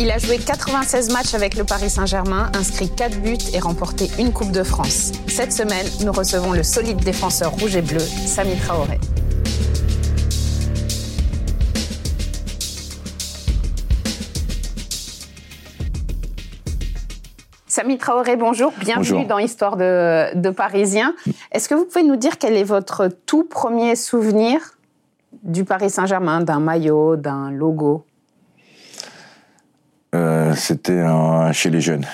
Il a joué 96 matchs avec le Paris Saint-Germain, inscrit 4 buts et remporté une Coupe de France. Cette semaine, nous recevons le solide défenseur rouge et bleu, Sami Traoré. Sami Traoré, bonjour, bienvenue Bonjour. dans Histoire de, de Parisien. Est-ce que vous pouvez nous dire quel est votre tout premier souvenir du Paris Saint-Germain, d'un maillot, d'un logo? Euh, C'était chez les jeunes.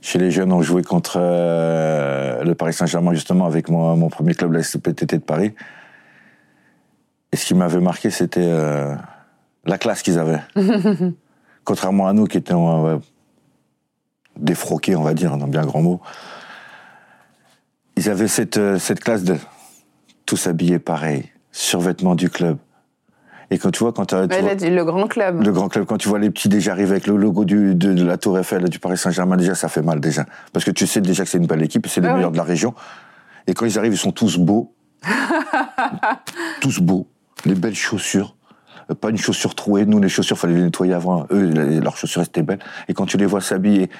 Chez les jeunes, on jouait contre euh, le Paris Saint-Germain, justement, avec mon, mon premier club, la SPTT de Paris. Et ce qui m'avait marqué, c'était euh, la classe qu'ils avaient. Contrairement à nous qui étions défroqués, on va dire, dans bien grand mot. Ils avaient cette, cette classe de tous habillés pareil, survêtement du club. Et quand tu vois, quand tu Ouais, vois- le, le grand club. le grand club, quand tu vois les petits déjà arriver avec le logo du, de, de la Tour Eiffel du Paris Saint-Germain, déjà, ça fait mal, déjà. Parce que tu sais déjà que c'est une belle équipe, et c'est les Ah meilleurs oui. de la région. Et quand ils arrivent, ils sont tous beaux. tous beaux. Les belles chaussures. Euh, Pas une chaussure trouée. Nous, les chaussures, fallait les nettoyer avant. Eux, leurs chaussures étaient belles. Et quand tu les vois s'habiller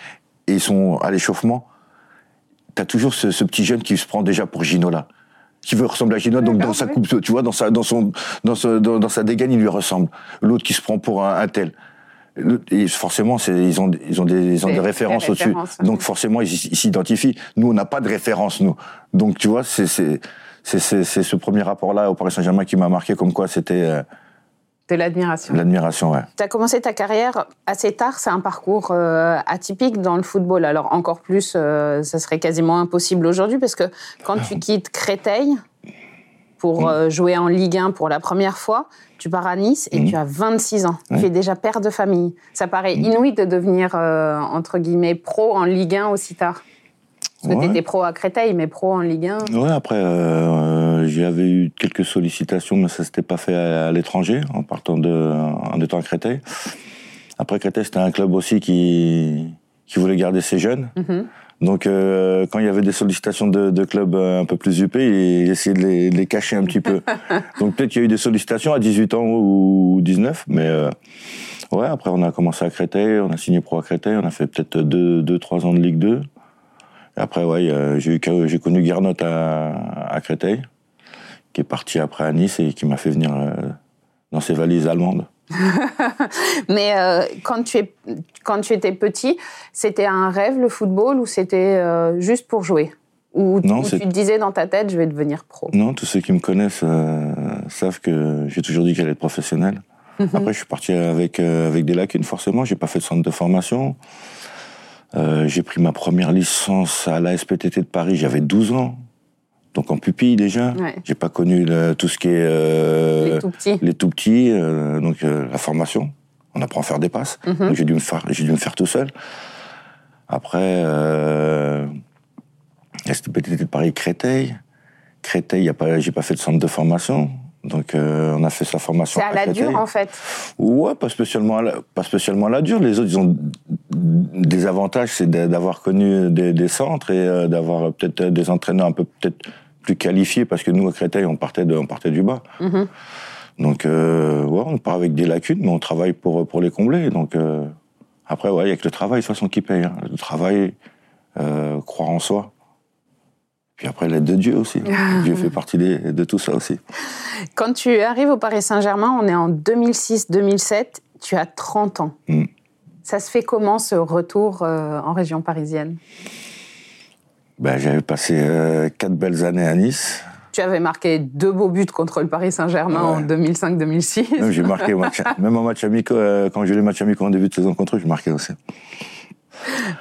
et ils sont à l'échauffement, t'as toujours ce, ce petit jeune qui se prend déjà pour Ginola. Qui veut ressembler à Ginola, donc dans sa coupe, tu vois, dans sa, dans son, dans, ce- dans, dans sa dégaine, il lui ressemble. L'autre qui se prend pour un, un tel. Et forcément, c'est- ils ont, ils ont des, ils ont Des- références au-dessus. Donc forcément, ils ils s'identifient. Nous, on n'a pas de référence, nous. Donc tu vois, c'est c'est- c'est- c'est- c'est ce premier rapport-là au Paris Saint-Germain qui m'a marqué, comme quoi c'était euh, De l'admiration. l'admiration, ouais. Tu as commencé ta carrière assez tard, c'est un parcours euh, atypique dans le football. Alors encore plus, euh, ça serait quasiment impossible aujourd'hui parce que quand tu quittes Créteil pour euh, jouer en Ligue 1 pour la première fois, tu pars à Nice et tu as 26 ans. Tu es déjà père de famille. Ça paraît inouï de devenir, euh, entre guillemets, pro en Ligue 1 aussi tard. Parce que Ouais. tu étais pro à Créteil, mais pro en Ligue 1. Ouais, après, euh, j'avais eu quelques sollicitations, mais ça s'était pas fait à, à l'étranger, en partant de, en étant à Créteil. Après, Créteil, c'était un club aussi qui, qui voulait garder ses jeunes. Mhm. Donc, euh, quand il y avait des sollicitations de, de clubs euh, un peu plus huppés, il essayait de les, de les cacher un petit peu. Donc, peut-être qu'il y a eu des sollicitations à 18 ans ou 19, mais euh, ouais, après, on a commencé à Créteil, on a signé pro à Créteil, on a fait peut-être 2-3 ans de Ligue 2. Après, ouais, euh, j'ai connu Guernot à, à Créteil, qui est parti après à Nice et qui m'a fait venir euh, dans ses valises allemandes. Mais euh, quand, tu es, quand tu étais petit, c'était un rêve le football ou c'était euh, juste pour jouer? Ou Non, ou tu te disais dans ta tête, je vais devenir pro? Non, tous ceux qui me connaissent euh, savent que j'ai toujours dit qu'elle être professionnelle. Après, je suis parti avec, avec des lacunes, forcément. J'ai pas fait de centre de formation. Euh, j'ai pris ma première licence à la SPTT de Paris, j'avais 12 ans. Donc en pupille déjà. Ouais. J'ai pas connu le- tout ce qui est euh, Les tout petits. les tout petits, euh, donc la formation. On apprend à faire des passes. Donc j'ai dû me faire, j'ai dû me faire tout seul. Après, la SPTT de Paris Créteil. Créteil, y a pas, j'ai pas fait de centre de formation. Donc euh, on a fait sa formation. C'est à la dure en fait. Ouais, pas spécialement à la, pas spécialement à la dure. Les autres, ils ont des avantages, c'est d'a- d'avoir connu des, des centres et euh, d'avoir peut-être des entraîneurs un peu peut-être plus qualifiés parce que nous à Créteil, on partait de, on partait du bas. Mhm. Donc euh, ouais, on part avec des lacunes, mais on travaille pour pour les combler. Donc euh, après, ouais, il y a que le travail de toute façon qui paye. hein. Le travail, euh, croire en soi. Puis après, l'aide de Dieu aussi. Dieu fait partie de tout ça aussi. Quand tu arrives au Paris Saint-Germain, on est en 2006-2007, tu as 30 ans. Mm. Ça se fait comment ce retour euh, en région parisienne? Ben, j'avais passé euh, quatre belles années à Nice. Tu avais marqué deux beaux buts contre le Paris Saint-Germain en Ouais. 2005-2006. Même j'ai marqué match- même en match amical, euh, quand j'ai eu les matchs amicaux en début de saison contre eux, j'ai marqué aussi.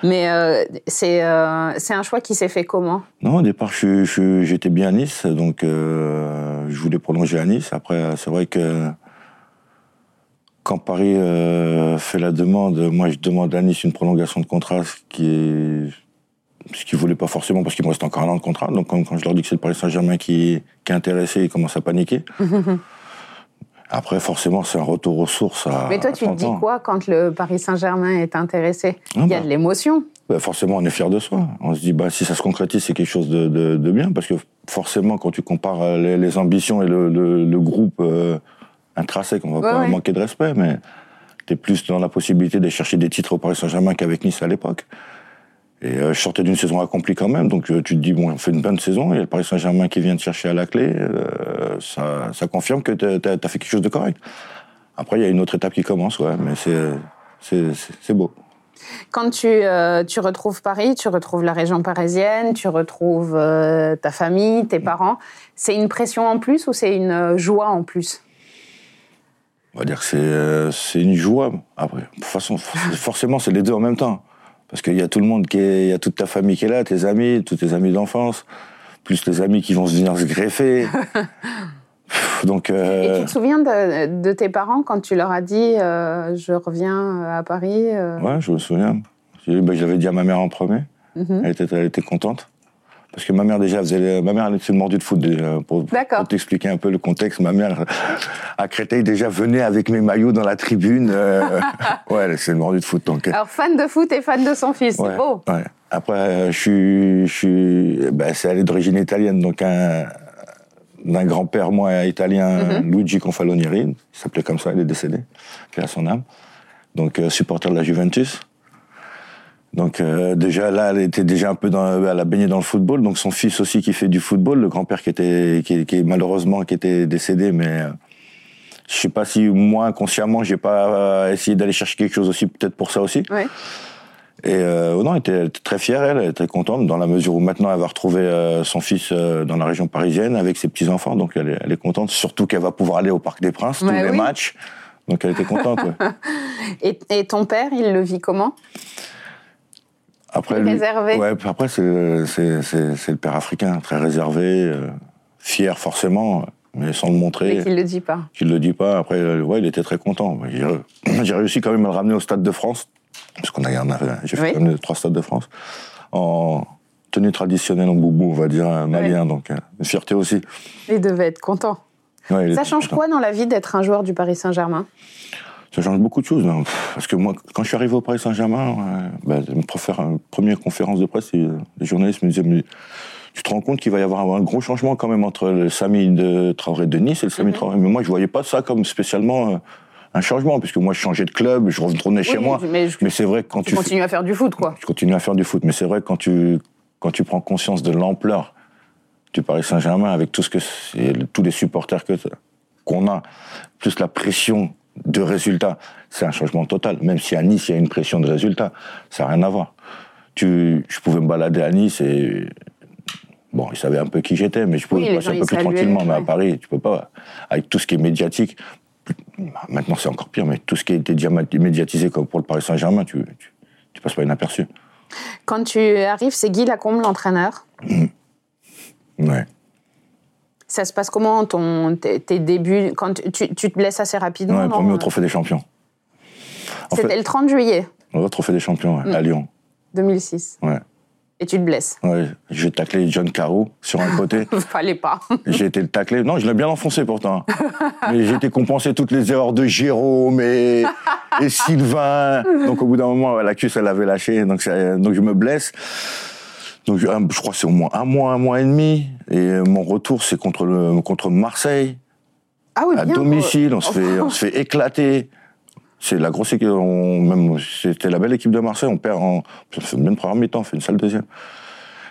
Mais euh, c'est euh, un choix qui s'est fait comment? Non, au départ, je- je- j'étais bien à Nice, donc euh, je voulais prolonger à Nice. Après, c'est vrai que quand Paris euh, fait la demande, moi je demande à Nice une prolongation de contrat, ce qui est ce qu'ils voulaient pas forcément parce qu'il me reste encore un an de contrat. Donc quand, quand je leur dis que c'est le Paris Saint-Germain qui, qui est intéressé, ils commencent à paniquer. Après, forcément, c'est un retour aux sources. À, Mais toi, à tu te 30 dis ans. quoi quand le Paris Saint-Germain est intéressé? Ah Il y a bah. de l'émotion. Bah, forcément, on est fier de soi. On se dit, bah, si ça se concrétise, c'est quelque chose de, de- de bien, parce que forcément, quand tu compares euh, les, les ambitions et le, le- le groupe euh, intrinsèque, on va Ouais, pas ouais. manquer de respect, mais tu es plus dans la possibilité de chercher des titres au Paris Saint-Germain qu'avec Nice à l'époque. Et euh, je sortais d'une saison accomplie quand même, donc euh, tu te dis, bon, on fait une bonne saison, et le Paris Saint-Germain qui vient te chercher à la clé, euh, ça, ça confirme que tu as, fait quelque chose de correct. Après, il y a une autre étape qui commence, ouais, mais c'est- beau. Quand tu, euh, tu retrouves Paris, tu retrouves la région parisienne, tu retrouves euh, ta famille, tes parents, c'est une pression en plus ou c'est une joie en plus? On va dire que c'est euh, une joie. Après, de toute façon, for- forcément, c'est les deux en même temps. Parce qu'il y a tout le monde qui est, il y a toute ta famille qui est là, tes amis, tous tes amis d'enfance, plus les amis qui vont venir se greffer. Donc, Et euh, tu te souviens de, de tes parents quand tu leur as dit euh, je reviens à Paris euh, ouais, je me souviens. Je bah, l'avais dit à ma mère en premier. Mhm. Elle, était, elle était contente. Parce que ma mère, déjà, faisait, ma mère, elle était mordue de foot. déjà, Pour, pour t'expliquer un peu le contexte, ma mère, à Créteil, déjà, venait avec mes maillots dans la tribune. euh, ouais, elle c'est une mordue de foot. Donc, Alors fan de foot et fan de son fils, Ouais, c'est beau. ouais. Après, euh, je suis, je suis, ben, c'est elle est d'origine italienne, donc un, d'un grand-père moi italien, Mhm. Luigi Confalonieri, il s'appelait comme ça, il est décédé, puis à son âme. Donc euh, supporter de la Juventus. Donc euh, déjà là, elle était déjà un peu dans, elle a baigné dans le football. Donc son fils aussi qui fait du football, le grand-père qui était, qui, qui malheureusement qui était décédé, mais euh, je sais pas si moi inconsciemment j'ai pas euh, essayé d'aller chercher quelque chose aussi, peut-être pour ça aussi. Ouais. Et euh, non, elle était, elle était très fière, elle, elle était contente, dans la mesure où maintenant elle va retrouver euh, son fils euh, dans la région parisienne avec ses petits-enfants, donc elle est, elle est contente, surtout qu'elle va pouvoir aller au Parc des Princes, tous les matchs. Donc elle était contente. ouais. Et, et ton père, il le vit comment? Après, Réservé. Ouais, après, c'est le, c'est- c'est- c'est le père africain, très réservé, euh, fier forcément, mais sans le montrer. Mais qu'il le dit pas. qu'il le dit pas. Après, euh, ouais, il était très content. J'ai réussi quand même à le ramener au Stade de France, parce qu'on a, a- j'ai fait Oui. quand même trois Stades de France, en tenue traditionnelle en boubou, on va dire, un malien, donc euh, une fierté aussi. Il devait être content. Ouais, Ça change content. quoi dans la vie d'être un joueur du Paris Saint-Germain? Ça change beaucoup de choses. hein. Parce que moi, quand je suis arrivé au Paris Saint-Germain, euh, bah, première conférence de presse, euh, les journalistes me disaient mais tu te rends compte qu'il va y avoir un gros changement quand même entre le Samy de Traoré de Nice et le Samy Mhm. Traoré. Mais moi, je voyais pas ça comme spécialement euh, un changement, puisque moi, je changeais de club, je retournais chez Oui, moi. mais Mais c'est vrai que quand Tu tu, continues à faire du foot, quoi. je continue à faire du foot, mais c'est vrai que quand tu, quand tu prends conscience de l'ampleur du Paris Saint-Germain, avec tout ce que tous les supporters que qu'on a, plus la pression de résultats, c'est un changement total. Même si à Nice, il y a une pression de résultats, ça n'a rien à voir. Tu, je pouvais me balader à Nice et bon, ils savaient un peu qui j'étais, mais je pouvais Oui, passer gens, un peu plus tranquillement. Mais à. Paris, tu peux pas. Avec tout ce qui est médiatique, maintenant c'est encore pire, mais tout ce qui a été médiatisé comme pour le Paris Saint-Germain, tu, tu, tu passes pas inaperçu. Quand tu arrives, c'est Guy Lacombe, l'entraîneur. Ouais. Ça se passe comment ton, tes, tes débuts quand tu, tu- te blesses assez rapidement Ouais, premier au Trophée des Champions. C'était le 30 juillet au Trophée des Champions, ouais, à Lyon. 2006. Ouais. Et tu te blesses. Ouais, j'ai taclé John Caro sur un côté. Fallait pas. j'ai été le taclé. Non, je l'ai bien enfoncé pourtant. Mais j'ai été compensé toutes les erreurs de Jérôme et, et Sylvain. Donc au bout d'un moment, la cuisse, elle avait lâché. Donc, ça- donc je me blesse. Donc je, je crois que c'est au moins un mois, un mois et demi. Et mon retour, c'est contre, le, contre Marseille. Ah oui, à bien. domicile, on se fait, on se fait éclater. C'est la grosse équipe, on- même, c'était la belle équipe de Marseille, on perd en, on fait une bonne première mi-temps, on fait une sale deuxième.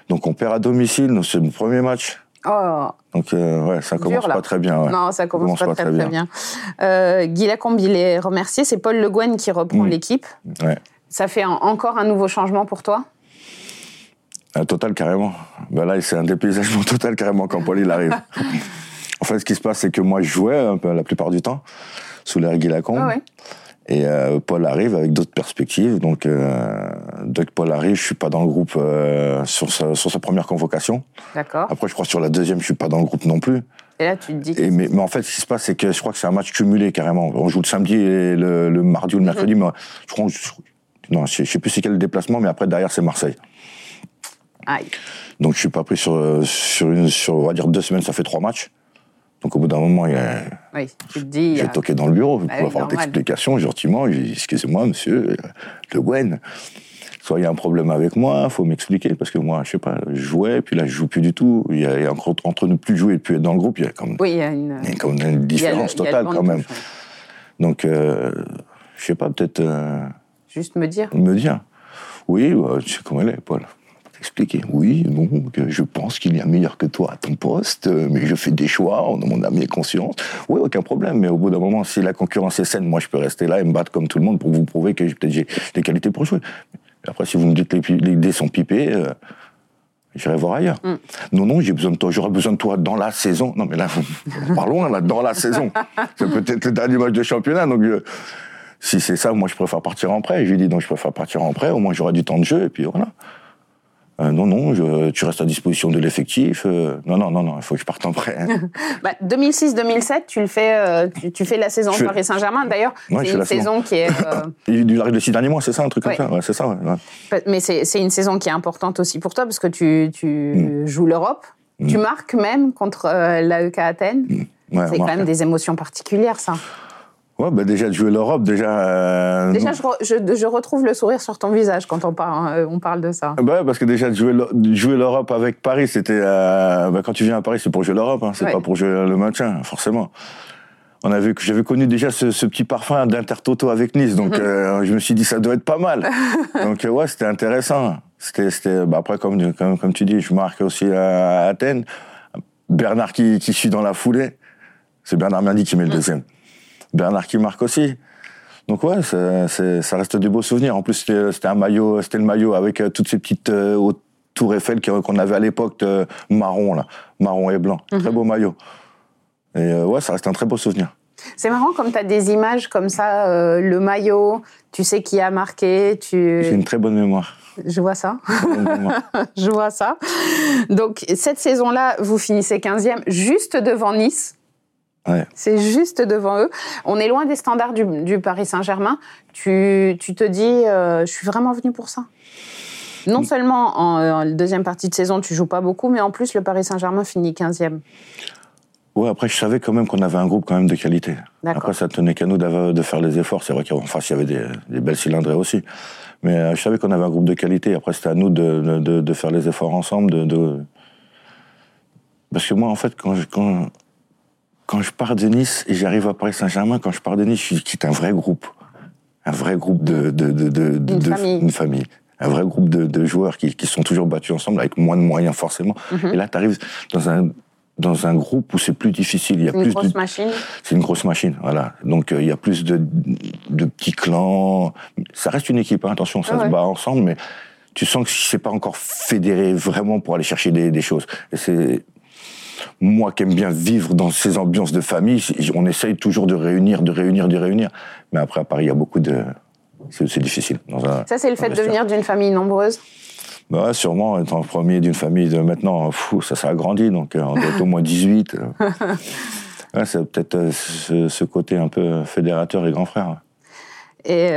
Donc on perd à domicile, c'est le premier match. Oh, Donc euh, ouais, ça commence Dur, pas très bien. ouais. Non, ça commence, pas, très, très bien. Euh, Guy Lacombe, il est remercié. C'est Paul Le Guen qui reprend Mm. l'équipe. Ouais. Ça fait un- encore un nouveau changement pour toi? Un total carrément. Ben là, c'est un dépaysagement total carrément quand Paul il arrive. en fait, ce qui se passe, c'est que moi, je jouais un peu la plupart du temps sous l'air Guy Lacombe. Ah ouais. Et euh, Paul arrive avec d'autres perspectives. Donc, euh, dès que Paul arrive, je suis pas dans le groupe euh, sur, sa, sur sa première convocation. D'accord. Après, je crois sur la deuxième, je suis pas dans le groupe non plus. Et là, tu te dis. Et mais, mais en fait, ce qui se passe, c'est que je crois que c'est un match cumulé carrément. On joue le samedi et le, le mardi ou le mercredi, mais je crois. non, je sais plus c'est quel déplacement, mais après derrière c'est Marseille. Aïe. Donc je suis pas pris sur sur une sur on va dire deux semaines, ça fait trois matchs. Donc au bout d'un moment, il a- Oui, tu te dis. j'ai euh, toqué dans le bureau pour Bah oui, avoir normal. d'explications gentiment. J'ai dit excusez-moi monsieur euh, Le Guen, soit il y a un problème avec moi, faut m'expliquer parce que moi je sais pas, je jouais puis là je joue plus du tout. Il y a, il encore entre ne plus jouer et plus être dans le groupe, il y a comme Oui, il y a une. il y a comme une il y a le- différence il y a le totale quand même. touche, ouais. Donc euh, je sais pas peut-être. euh, Juste me dire. me dire Oui, bah, tu sais comment elle est, Paul. Expliquer. Oui, je pense qu'il y a meilleur que toi à ton poste, euh, mais je fais des choix en mon âme et conscience. Oui, aucun problème, mais au bout d'un moment, si la concurrence est saine, moi je peux rester là et me battre comme tout le monde pour vous prouver que j'ai- peut-être j'ai des qualités pour jouer. Après, si vous me dites que les, les dés sont pipés, euh, j'irai voir ailleurs. Non, non, j'ai besoin de toi, j'aurai besoin de toi dans la saison. Non, mais là, on part loin, là, dans la saison. C'est peut-être le dernier match de championnat, donc. euh, si c'est ça, moi je préfère partir en prêt. Je lui dit donc je préfère partir en prêt, au moins j'aurai du temps de jeu et puis voilà. Euh, non, non, je- tu restes à disposition de l'effectif. euh, non, non, non, non, il faut que je parte en prêt. Bah, 2006-2007, tu le fais, euh, tu, tu fais la saison Paris Saint-Germain. D'ailleurs, Ouais, c'est une la saison. saison qui est. Il arrive les six derniers mois, c'est ça, un truc Ouais. comme ça? Ouais, c'est ça, ouais. ouais. mais c'est une saison qui est importante aussi pour toi parce que tu, tu Mm. joues l'Europe. Tu marques même contre l'AEK Athènes. Ouais, c'est quand même des émotions particulières, ça. Ouais, bah déjà de jouer l'Europe, déjà. euh, Déjà, je, je- je retrouve le sourire sur ton visage quand on parle, euh, on parle de ça. Bah ouais, parce que déjà de jouer de jouer l'Europe avec Paris, c'était euh, bah, quand tu viens à Paris, c'est pour jouer l'Europe, hein, c'est Ouais. pas pour jouer le maintien, forcément. On avait, j'avais connu déjà ce, ce petit parfum d'Intertoto avec Nice, donc euh, je me suis dit ça doit être pas mal. donc euh, ouais, c'était intéressant. C'était, c'était, bah, après comme, comme comme tu dis, je marque aussi à Athènes. Bernard qui, qui suit dans la foulée, c'est Bernard Mendy qui met le deuxième. Bernard qui marque aussi. Donc ouais, c'est- ça reste des beaux souvenirs. En plus, c'était un maillot, c'était le maillot avec euh, toutes ces petites euh, Eiffel qu'on avait à l'époque, euh, marron là, marron et blanc, très beau maillot. Et euh, ouais, ça reste un très beau souvenir. C'est marrant comme tu as des images comme ça, euh, le maillot, tu sais qui a marqué, tu... J'ai une très bonne mémoire. Je vois ça. Je vois ça. Donc, cette saison-là, vous finissez 15e, juste devant Nice. Ouais. C'est juste devant eux. On est loin des standards du, du Paris Saint-Germain. Tu, tu te dis, euh, je suis vraiment venu pour ça. Non seulement en, en deuxième partie de saison, tu joues pas beaucoup, mais en plus, le Paris Saint-Germain finit 15e. Ouais, après, je savais quand même qu'on avait un groupe quand même de qualité. Après, ça tenait qu'à nous de faire les efforts. C'est vrai qu'en face, il y avait des, des belles cylindrées aussi. Mais euh, je savais qu'on avait un groupe de qualité. Après, c'était à nous de, de- de, de faire les efforts ensemble. De, de- Parce que moi, en fait, quand je, quand, quand je pars de Nice et j'arrive à Paris Saint-Germain, quand je pars de Nice, je quitte un vrai groupe. Un vrai groupe de... de, de, de, de- Une de- famille. Une famille. Un vrai groupe de, de joueurs qui, qui sont toujours battus ensemble, avec moins de moyens forcément. Mhm. Et là, tu arrives dans un, dans un groupe où c'est plus difficile. Il y a Une plus grosse de, machine. c'est une grosse machine, voilà. Donc euh, il y a plus de, de petits clans. Ça reste une équipe, hein, attention, ça Ah se bat ensemble, mais tu sens que c'est pas encore fédéré vraiment pour aller chercher des, des choses. Et c'est moi qui aime bien vivre dans ces ambiances de famille, on essaye toujours de réunir, de réunir, de réunir. Mais après à Paris, il y a beaucoup de, c'est difficile. Dans un, Ça, c'est le fait de venir d'une famille nombreuse? Bah ouais, sûrement, étant le premier d'une famille de maintenant, fou, ça s'est agrandi, donc euh, on doit être au moins 18. euh. Ouais, c'est peut-être euh, ce, ce côté un peu fédérateur et grand frère. Et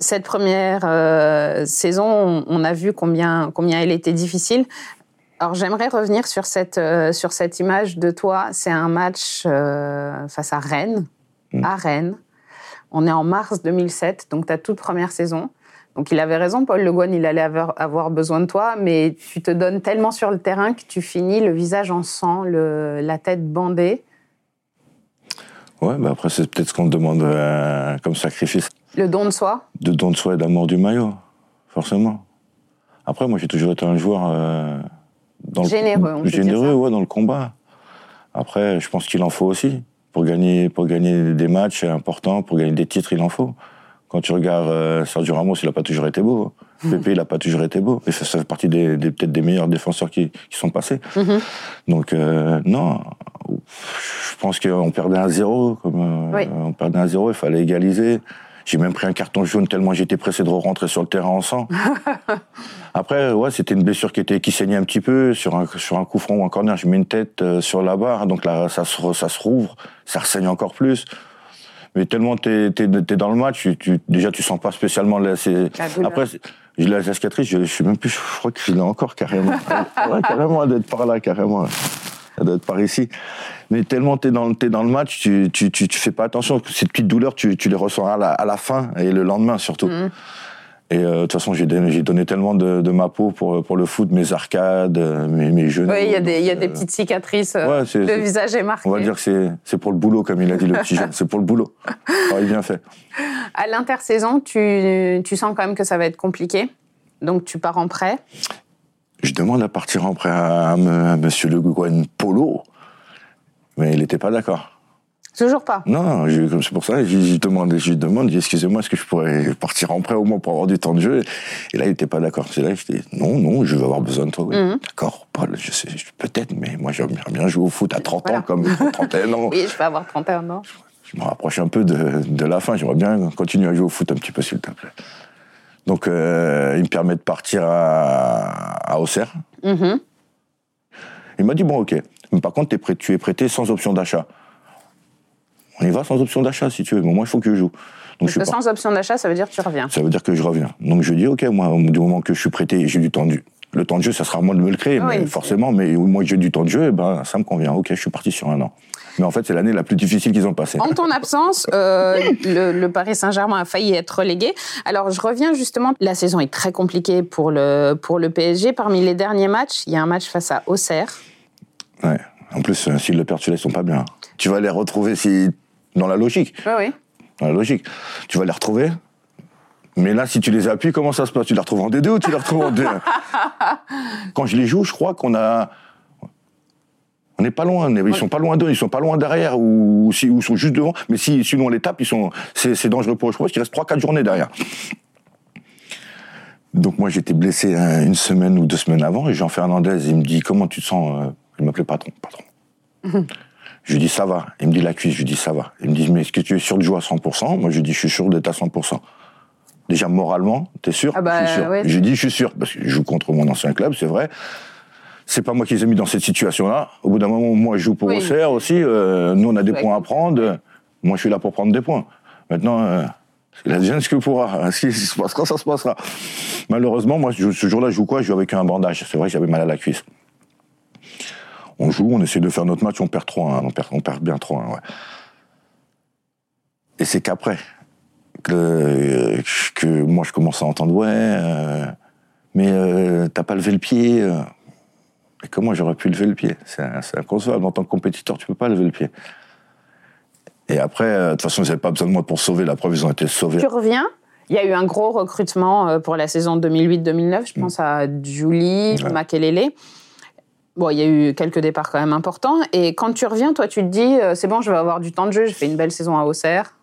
cette première euh, saison, on, on a vu combien, combien elle était difficile. Alors j'aimerais revenir sur cette, euh, sur cette image de toi. C'est un match euh, face à Rennes, Mm. à Rennes. On est en mars 2007, donc ta toute première saison. Donc il avait raison, Paul Le Guen, il allait avoir, besoin de toi, mais tu te donnes tellement sur le terrain que tu finis le visage en sang, le, la tête bandée. Ouais, bah après, c'est peut-être ce qu'on te demande euh, comme sacrifice Le don de soi, de don de soi et d'amour du maillot, forcément. Après, moi, j'ai toujours été un joueur dans le- Généreux, on peut dire généreux, ça. ouais, dans le combat. Après, je pense qu'il en faut aussi pour gagner, pour gagner des matchs importants, pour gagner des titres, il en faut. Quand tu regardes euh, Sergio Ramos, il n'a pas toujours été beau. Pépé, il n'a pas toujours été beau. Et ça, ça fait partie des, des- peut-être des meilleurs défenseurs qui, qui sont passés. Mhm. Donc, euh, non, je pense qu'on perdait un zéro. Comme, euh, Oui. On perdait un zéro, il fallait égaliser. J'ai même pris un carton jaune tellement j'étais pressé de rentrer sur le terrain en sang. Après, ouais, c'était une blessure qui était qui saignait un petit peu sur un sur un coup franc ou un corner. Je mets une tête euh, sur la barre, donc là ça se ça se rouvre, ça saigne encore plus. Mais tellement t'es es, dans le match, tu, déjà tu sens pas spécialement là. Après, j'ai la cicatrice, je, je suis même plus, je crois que je l'ai encore carrément. ouais, carrément, d'être par là, carrément. Elle doit être par ici. Mais tellement t'es dans, es dans le match, tu, tu, tu, fais pas attention. Ces petites douleurs, tu, tu les ressens à la, à la fin et le lendemain surtout. Mm. Et euh, de toute façon, j'ai donné, donné, tellement de, de, ma peau pour, pour le foot, mes arcades, mes, mes genoux. Oui, il y, a des, y a des petites cicatrices. Euh, le visage est marqué. On va dire que c'est pour le boulot, comme il a dit le petit jeune. C'est pour le boulot. est bien fait. À l'intersaison, tu, tu sens quand même que ça va être compliqué. Donc tu pars en prêt. Je demande à partir en prêt à, à, Monsieur Le Guen Polo, mais il n'était pas d'accord. Toujours pas. Non, c'est pour ça, je demande, je demande, excusez-moi, est-ce que je pourrais partir en prêt au moins pour avoir du temps de jeu? Et là, il n'était pas d'accord. C'est là que je dis, non, non, je veux avoir besoin de toi. Mhm. D'accord, Paul, je sais, peut-être, mais moi, j'aimerais bien jouer au foot à 30 ans comme 31 ans. oui, je peux avoir 31 ans. Je, me rapproche un peu de, de la fin. J'aimerais bien continuer à jouer au foot un petit peu, s'il te plaît. Donc, euh, il me permet de partir à, à Auxerre. Mhm. Il m'a dit, bon, ok. Mais par contre, es prêt, tu es prêté sans option d'achat. On y va sans option d'achat, si tu veux. Mais moi, il faut que je joue. Donc, je sans option d'achat, ça veut dire que tu reviens. Ça veut dire que je reviens. Donc, je dis, ok, moi, du moment que je suis prêté, j'ai du temps de... Le temps de jeu, ça sera à moi de me le créer, mais forcément. Mais moi, j'ai du temps de jeu, ben, ça me convient. Ok, je suis parti sur un an. Mais en fait, c'est l'année la plus difficile qu'ils ont passée. En ton absence, euh, le, Paris Saint-Germain a failli être relégué. Alors, je reviens justement. La saison est très compliquée pour le, pour le PSG. Parmi les derniers matchs, il y a un match face à Auxerre. Ouais. En plus, euh, s'ils le perdent, ils sont pas bien. Tu vas les retrouver si dans la logique. Oui, oui. Dans la logique. Tu vas les retrouver. Mais là, si tu les appuies, comment ça se passe? Tu les retrouves en D2 ou tu les retrouves en D1 Quand je les joue, je crois qu'on a on n'est pas loin, ils sont pas loin d'eux, ils sont pas loin derrière ou, si, ou sont juste devant. Mais si, sinon on les tape, ils sont, c'est, dangereux pour eux. Je pense qu'il reste 3-4 journées derrière. Donc moi j'étais blessé une semaine ou deux semaines avant et Jean Fernandez il me dit comment tu te sens euh, Il m'appelait patron, patron. Je lui dis ça va. Il me dit la cuisse, je lui dis ça va. Il me dit mais est-ce que tu es sûr de jouer à 100% Moi je lui dis je suis sûr d'être à 100%. Déjà moralement, t'es sûr? Ah bah, Je suis sûr. Ouais. Je lui dis je suis sûr parce que je joue contre mon ancien club, c'est vrai c'est pas moi qui les ai mis dans cette situation-là. Au bout d'un moment, moi, je joue pour oui. Auxerre aussi. Euh, nous, on a des points à prendre. Moi, je suis là pour prendre des points. Maintenant, euh, la jeune ce que pourra. Ce qui se passera, ça se passera? Malheureusement, moi, ce jour-là, je joue quoi? Je joue avec un bandage. C'est vrai que j'avais mal à la cuisse. On joue, on essaie de faire notre match, on perd 3-1. On perd, on perd bien 3-1, ouais. Et c'est qu'après que, que moi, je commence à entendre, ouais, euh, mais euh, t'as pas levé le pied. Comment j'aurais pu lever le pied? C'est inconcevable. En tant que compétiteur, tu peux pas lever le pied. Et après, euh, de toute façon, ils n'avaient pas besoin de moi pour sauver. La preuve, ils ont été sauvés. Tu reviens? Il y a eu un gros recrutement euh, pour la saison 2008-2009. Je pense à Julie, ouais. Makelele. Bon, il y a eu quelques départs quand même importants. Et quand tu reviens, toi, tu te dis, euh, c'est bon, je vais avoir du temps de jeu, j'ai fait une belle saison à Auxerre.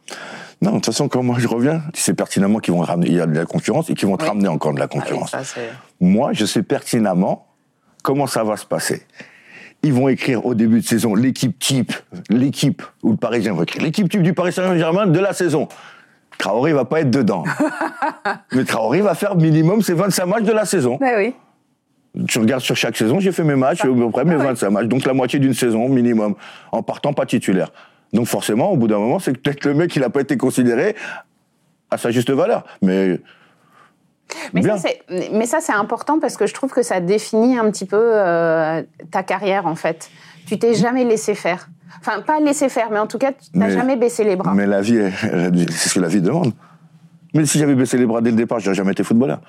Non, de toute façon, quand moi je reviens, tu sais pertinemment qu'ils vont ramener, il y a de la concurrence et qu'ils vont te ramener encore de la concurrence. Ah oui, ça, moi, je sais pertinemment comment ça va se passer? Ils vont écrire au début de saison l'équipe type, l'équipe, ou le Parisien va écrire, l'équipe type du Paris Saint-Germain de la saison. Traoré va pas être dedans. Mais Traoré va faire minimum ses 25 matchs de la saison. Ben oui. Tu regardes sur chaque saison, j'ai fait mes matchs, à peu près mes 25 matchs. Donc la moitié d'une saison minimum, en partant pas titulaire. Donc forcément, au bout d'un moment, c'est peut-être le mec, il n'a pas été considéré à sa juste valeur. Mais mais ça, mais ça, c'est important parce que je trouve que ça définit un petit peu euh, ta carrière, en fait. Tu t'es jamais laissé faire. Enfin, pas laissé faire, mais en tout cas, tu n'as jamais baissé les bras. Mais la vie, c'est ce que la vie demande. Mais si j'avais baissé les bras dès le départ, j'aurais jamais été footballeur.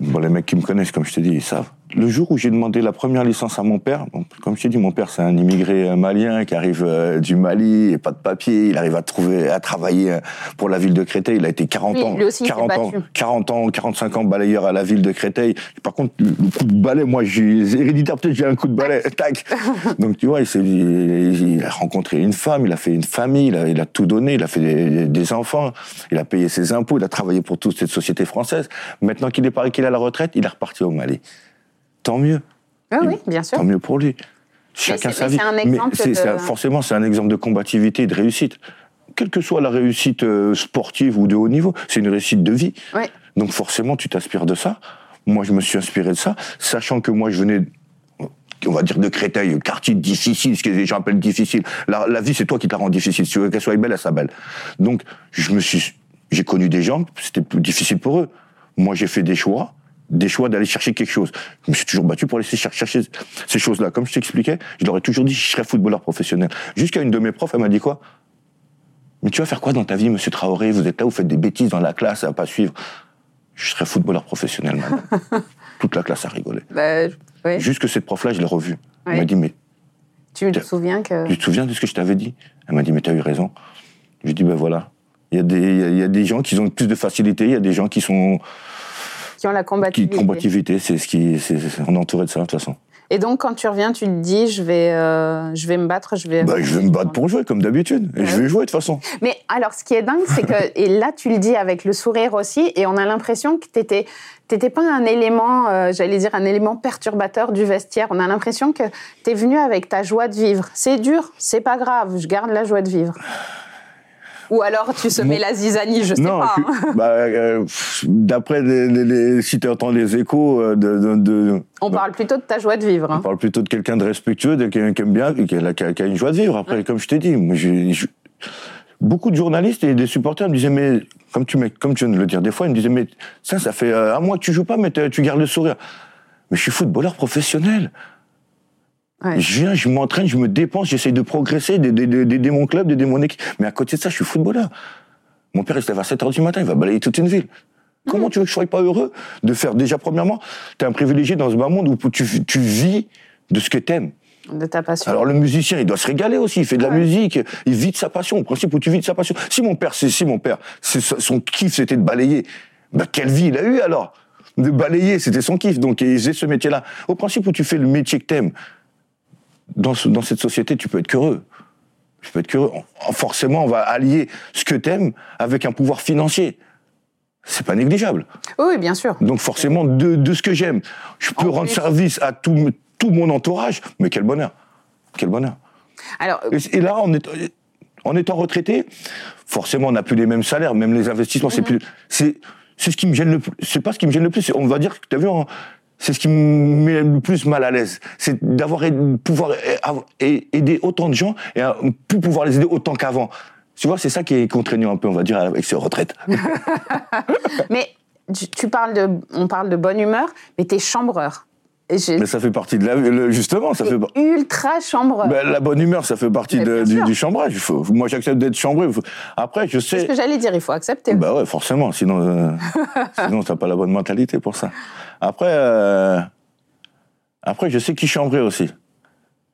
Bon, les mecs qui me connaissent, comme je te dis, ils savent le jour où j'ai demandé la première licence à mon père, bon, comme je t'ai dit, mon père c'est un immigré euh, malien qui arrive euh, du Mali, et pas de papier, il arrive à trouver, à travailler euh, pour la ville de Créteil. Il a été 40 ans, 40 ans, 40 ans, 45 ans balayeur à la ville de Créteil. Par contre, le coup de balai, moi, j'ai héréditaire, peut-être j'ai un coup de balai, tac. Donc tu vois, il, il, il, a rencontré une femme, il a fait une famille, il a, il a tout donné, il a fait des, des, enfants, il a payé ses impôts, il a travaillé pour toute cette société française. Maintenant qu'il est paré qu'il a la retraite, il est reparti au Mali tant mieux. Ah oui, bien sûr. Tant mieux pour lui. Chacun sa mais vie. c'est un exemple c'est- de- forcément, c'est un exemple de combativité et de réussite. Quelle que soit la réussite euh, sportive ou de haut niveau, c'est une réussite de vie. Ouais. Donc forcément, tu t'inspires de ça. Moi, je me suis inspiré de ça, sachant que moi, je venais, on va dire, de Créteil, quartier difficile, ce que les gens appellent difficile. La, la vie, c'est toi qui la rend difficile. Si tu veux qu'elle soit belle, elle soit belle. Donc, je me suis, j'ai connu des gens, c'était plus difficile pour eux. Moi, j'ai fait des choix, des choix d'aller chercher quelque chose. Je me suis toujours battu pour aller cher- chercher ces choses-là. Comme je t'expliquais, je leur ai toujours dit, je serais footballeur professionnel. Jusqu'à une de mes profs, elle m'a dit quoi? Mais tu vas faire quoi dans ta vie, monsieur Traoré? Vous êtes là, vous faites des bêtises dans la classe, à pas suivre. Je serais footballeur professionnel, madame. Toute la classe a rigolé. Bah, je- ouais. Juste que cette prof-là, je l'ai revue. Elle Ouais. m'a dit, mais Tu te souviens que. tu te souviens de ce que je t'avais dit? Elle m'a dit, mais t'as eu raison. Je lui ai dit, ben voilà. Il y, a des, il y a- il y a des gens qui ont plus de facilité, il y a des gens qui sont. Qui ont la combativité. combativité, c'est ce qui. on est entouré de ça, de toute façon. Et donc, quand tu reviens, tu te dis, je vais, euh, je vais me battre, je vais. Bah, je vais me battre pour jouer, comme d'habitude. Et je vais jouer, de toute façon. Mais alors, ce qui est dingue, c'est que, et là, tu le dis avec le sourire aussi, et on a l'impression que t'étais, t'étais pas un élément, euh, j'allais dire, un élément perturbateur du vestiaire. On a l'impression que t'es venu avec ta joie de vivre. C'est dur, c'est pas grave, je garde la joie de vivre. Ou alors tu semais la zizanie, je sais Non, pas. hein. bah, euh, d'après les, les- les- si tu entends les échos euh, de, de- de- On parle plutôt de ta joie de vivre. On hein. parle plutôt de quelqu'un de respectueux, de quelqu'un qui aime bien, qui a, qui une joie de vivre. Après, comme je t'ai dit, moi, j'ai- je- beaucoup de journalistes et des supporters me disaient, mais comme tu, comme tu viens de le dire des fois, ils me disaient, mais ça, ça fait euh, un mois que tu joues pas, mais tu gardes le sourire. Mais je suis footballeur professionnel. Ouais. Je viens, je m'entraîne, je me dépense, j'essaye de progresser, d'aider mon club, d'aider mon équipe. Mais à côté de ça, je suis footballeur. Mon père, il se lève à 7 h du matin, il va balayer toute une ville. Comment tu veux que je sois pas heureux de faire déjà, premièrement, tu es un privilégié dans ce bas monde où tu, tu vis de ce que t'aimes. De ta passion. Alors le musicien, il doit se régaler aussi. Il fait de la musique, il vit de sa passion. Au principe où tu vis de sa passion. Si mon père, c'est si mon père, son kiff, c'était de balayer. Bah quelle vie il a eu alors? De balayer, c'était son kiff. Donc il faisait ce métier-là. Au principe où tu fais le métier que t'aimes, dans, ce- dans cette société, tu peux être qu'heureux. Tu peux être qu'heureux. Forcément, on va allier ce que t'aimes avec un pouvoir financier. C'est pas négligeable. Oui, bien sûr. Donc forcément, de, de ce que j'aime, je peux En rendre plus. service à tout, tout mon entourage. Mais quel bonheur. Quel bonheur. Alors, Et, et là, en, est- en étant retraité, forcément, on n'a plus les mêmes salaires, même les investissements, c'est plus. C'est ce qui me gêne le plus. C'est pas ce qui me gêne le plus. On va dire que tu as vu, en- c'est ce qui me met le plus mal à l'aise. C'est d'avoir pouvoir aider autant de gens et plus pouvoir les aider autant qu'avant. Tu vois, c'est ça qui est contraignant un peu, on va dire, avec ces retraites. mais tu parles de, on parle de bonne humeur, mais t'es chambreur. Mais ça fait partie de la. le- justement, ça fait. ultra chambreur. Ben, la bonne humeur, ça fait partie de- du, du chambrage. Il faut- moi, j'accepte d'être chambré. Faut- Après, je C'est ce sais. que j'allais dire, il faut accepter. Bah ouais, forcément. Sinon, euh, sinon t'as pas la bonne mentalité pour ça. Après, euh, après, je sais qui chambrer aussi.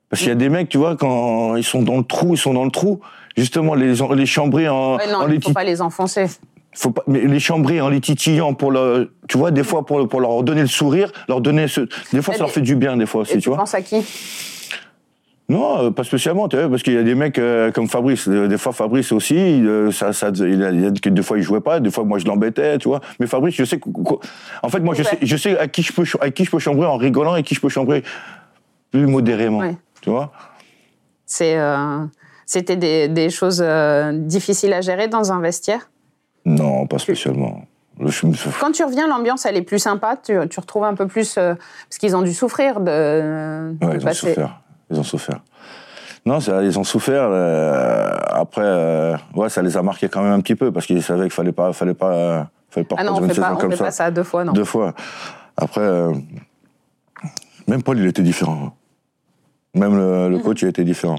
Parce qu'il y a des mecs, tu vois, quand ils sont dans le trou, ils sont dans le trou. Justement, les, les chambrer en, Ouais, non, les il faut tit- pas les enfoncer. Faut pas, mais les chambrer en les titillant pour le, tu vois, des fois pour, pour leur donner le sourire, leur donner ce, des fois ça leur fait du bien, des fois aussi, Et tu tu vois. penses à qui? Non, euh, pas spécialement, tu vois, parce qu'il y a des mecs euh, comme Fabrice. euh, Des fois, Fabrice aussi, il, ça, ça, il a, il a- des fois il jouait pas, des fois moi je l'embêtais, tu vois. Mais Fabrice, je sais, en fait, moi je sais, je sais à qui je peux, à qui je peux chambrer en rigolant et qui je peux chambrer plus modérément, Ouais. tu vois. C'est, euh, C'était des, des choses difficiles à gérer dans un vestiaire? Non, pas spécialement. Quand tu reviens, l'ambiance, elle est plus sympa. Tu, tu retrouves un peu plus. euh, parce qu'ils ont dû souffrir de. de Ouais, ils ont passer- souffert. Ils ont souffert. Non, ça, ils ont souffert. euh, après, euh, ouais, ça les a marqués quand même un petit peu parce qu'ils savaient qu'il fallait pas, fallait pas, fallait pas Ah non, on une fait, pas, on fait ça. pas ça deux fois, non. Deux fois. Après, euh, même Paul, il était différent. Même le, Mhm. le coach, il était différent.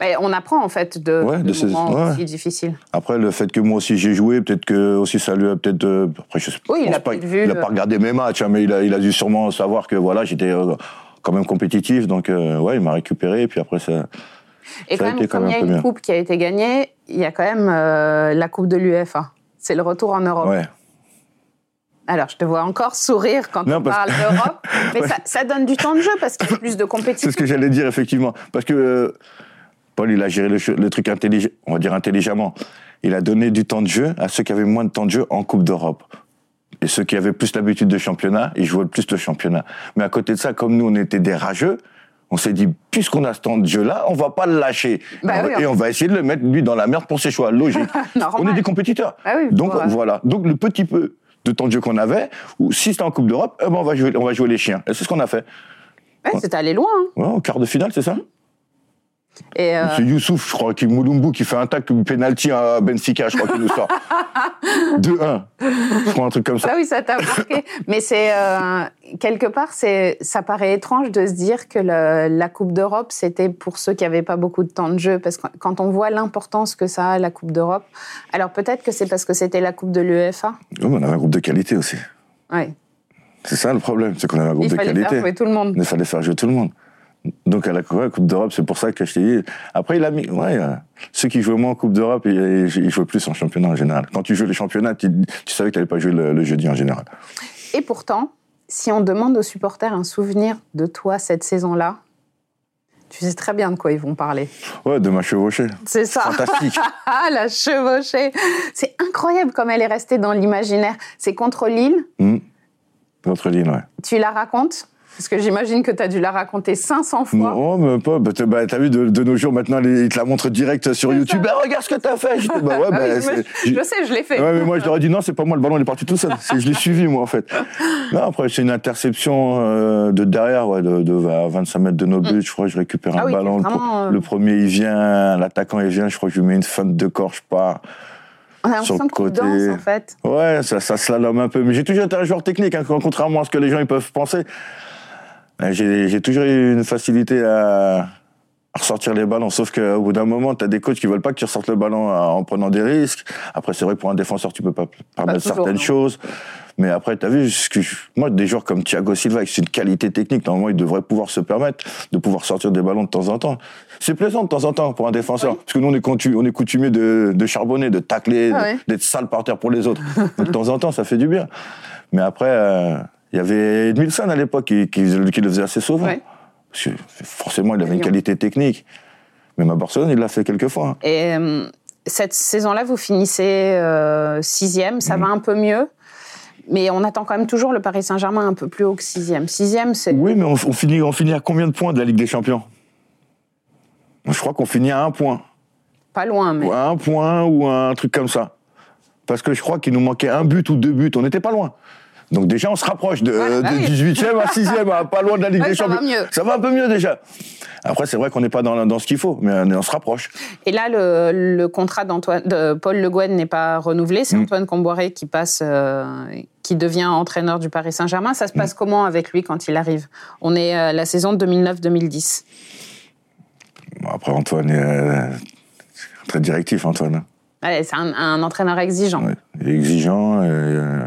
Mais on apprend en fait de, Ouais, de de ces- moments ouais. difficiles. Après, le fait que moi aussi j'ai joué, peut-être que aussi ça lui a peut-être. euh, après, je sais Oui, il pense a pas, vu, Il a euh, pas regardé mes matchs, hein, mais il a, il a dû sûrement savoir que voilà, j'étais euh, quand même compétitif, donc euh, ouais, il m'a récupéré. Et puis après, ça. Et Ça quand a même, été quand comme il y a une bien. coupe qui a été gagnée, il y a quand même euh, la coupe de l'UEFA. C'est le retour en Europe. Ouais. Alors, je te vois encore sourire quand Non, on parle d'Europe, mais ça, ça donne du temps de jeu parce qu'il y a plus de C'est compétition. ce que j'allais dire, effectivement. Parce que euh, Paul, il a géré le, truc intelligent, on va dire intelligemment. Il a donné du temps de jeu à ceux qui avaient moins de temps de jeu en Coupe d'Europe. Et ceux qui avaient plus l'habitude de championnat, ils jouaient le plus le championnat. Mais à côté de ça, comme nous, on était des rageux, On s'est dit, puisqu'on a ce temps de jeu-là, on va pas le lâcher. Bah et, oui, et on va essayer de le mettre, lui, dans la merde pour ses choix. Logique. On est des compétiteurs. Ah oui, Donc, ouais. voilà. Donc, le petit peu de temps de jeu qu'on avait, ou si c'était en Coupe d'Europe, eh ben, on, va jouer, on va jouer les chiens. Et c'est ce qu'on a fait. Ouais, c'est allé loin. hein. Ouais, au quart de finale, c'est ça? Et, euh, C'est Youssouf, je crois, qui Moulumbu, qui fait un tac, penalty à Benfica, je crois qu'il nous sort. 2-1. Je crois un truc comme ça. Ah oui, ça t'a marqué. Mais c'est euh, quelque part, c'est ça paraît étrange de se dire que le- la Coupe d'Europe c'était pour ceux qui n'avaient pas beaucoup de temps de jeu, parce que quand on voit l'importance que ça a la Coupe d'Europe, alors peut-être que c'est parce que c'était la Coupe de l'UEFA. Mais on avait un groupe de qualité aussi. Ouais. C'est ça le problème, c'est qu'on avait un groupe Il de fallait qualité. faire jouer tout le monde. Il fallait faire jouer tout le monde. Donc à la Coupe d'Europe, c'est pour ça que je t'ai dit. Après, il a mis. Ouais, euh, ceux qui jouaient moins en Coupe d'Europe, ils, ils jouaient plus en championnat en général. Quand tu jouais les championnats, tu, tu savais que tu n'allais pas jouer le, le jeudi en général. Et pourtant, si on demande aux supporters un souvenir de toi cette saison-là, tu sais très bien de quoi ils vont parler. Ouais, de ma chevauchée. C'est ça. Fantastique. Ah, la chevauchée. C'est incroyable comme elle est restée dans l'imaginaire. C'est contre Lille. Hum. Contre Lille, ouais. Tu la racontes? Parce que j'imagine que tu as dû la raconter 500 fois. Non, mais pas. Bah, t'as bah, vu, de, de nos jours, maintenant, les- ils te la montrent direct sur YouTube. Bah, regarde ce que t'as fait. J'étais, bah, ouais, Ah bah, je, je sais, je l'ai fait. Ouais, mais moi, je leur ai dit non, c'est pas moi, le ballon, il est parti tout seul. Je l'ai suivi, moi, en fait. Non, après, c'est une interception euh, de derrière, ouais, de, de à 25 mètres de nos buts. Je crois que je récupère Ah un oui, ballon. Le, pro- vraiment, euh, le premier, il vient, l'attaquant, il vient. Je crois que je lui mets une feinte de corps, je pars. On a sur le côté. danses, en fait. Ouais, ça, ça slalome un peu. Mais j'ai toujours été un joueur technique, hein, contrairement à ce que les gens ils peuvent penser. J'ai toujours eu une facilité à, à ressortir les ballons. Sauf qu'au bout d'un moment, tu as des coachs qui veulent pas que tu ressortes le ballon euh, en prenant des risques. Après, c'est vrai que pour un défenseur, tu peux pas permettre certaines non. choses. Mais après, tu as vu, ce que je- moi, des joueurs comme Thiago Silva, avec une qualité technique, normalement, ils devraient pouvoir se permettre de pouvoir sortir des ballons de temps en temps. C'est plaisant de temps en temps pour un défenseur. Parce que nous, on est, on est de, de charbonner, de tacler, Ah ouais. d'être sale par terre pour les autres. Donc, de temps en temps, ça fait du bien. Mais après, euh, il y avait Edmilson à l'époque qui, qui, qui le faisait assez souvent. Ouais. Parce que forcément, il avait une qualité technique. Même à Barcelone, il l'a fait quelques fois. Et euh, cette saison-là, vous finissez euh, sixième, ça Mm. va un peu mieux. Mais on attend quand même toujours le Paris Saint-Germain un peu plus haut que sixième. Sixième, c'est... Oui, mais on, on finit, on finit à combien de points de la Ligue des Champions? Je crois qu'on finit à un point. Pas loin, mais... Ou à un point ou un truc comme ça. Parce que je crois qu'il nous manquait un but ou deux buts. On n'était pas loin. Donc déjà, on se rapproche de, bah oui. 18e à 6e, à pas loin de la Ligue Ouais, des ça Champions. va mieux. Ça va un peu mieux déjà. Après, c'est vrai qu'on n'est pas dans, dans ce qu'il faut, mais on, on se rapproche. Et là, le, le contrat d'Antoine, de Paul Le Guen n'est pas renouvelé. C'est Mm. Antoine Comboiré qui passe, euh, qui devient entraîneur du Paris Saint-Germain. Ça se passe Mm. comment comment avec lui quand il arrive? On est à la saison 2009-2010. Bon, après, Antoine est euh, très directif, Antoine. Ouais, c'est un, un entraîneur exigeant. Ouais, exigeant. et, euh,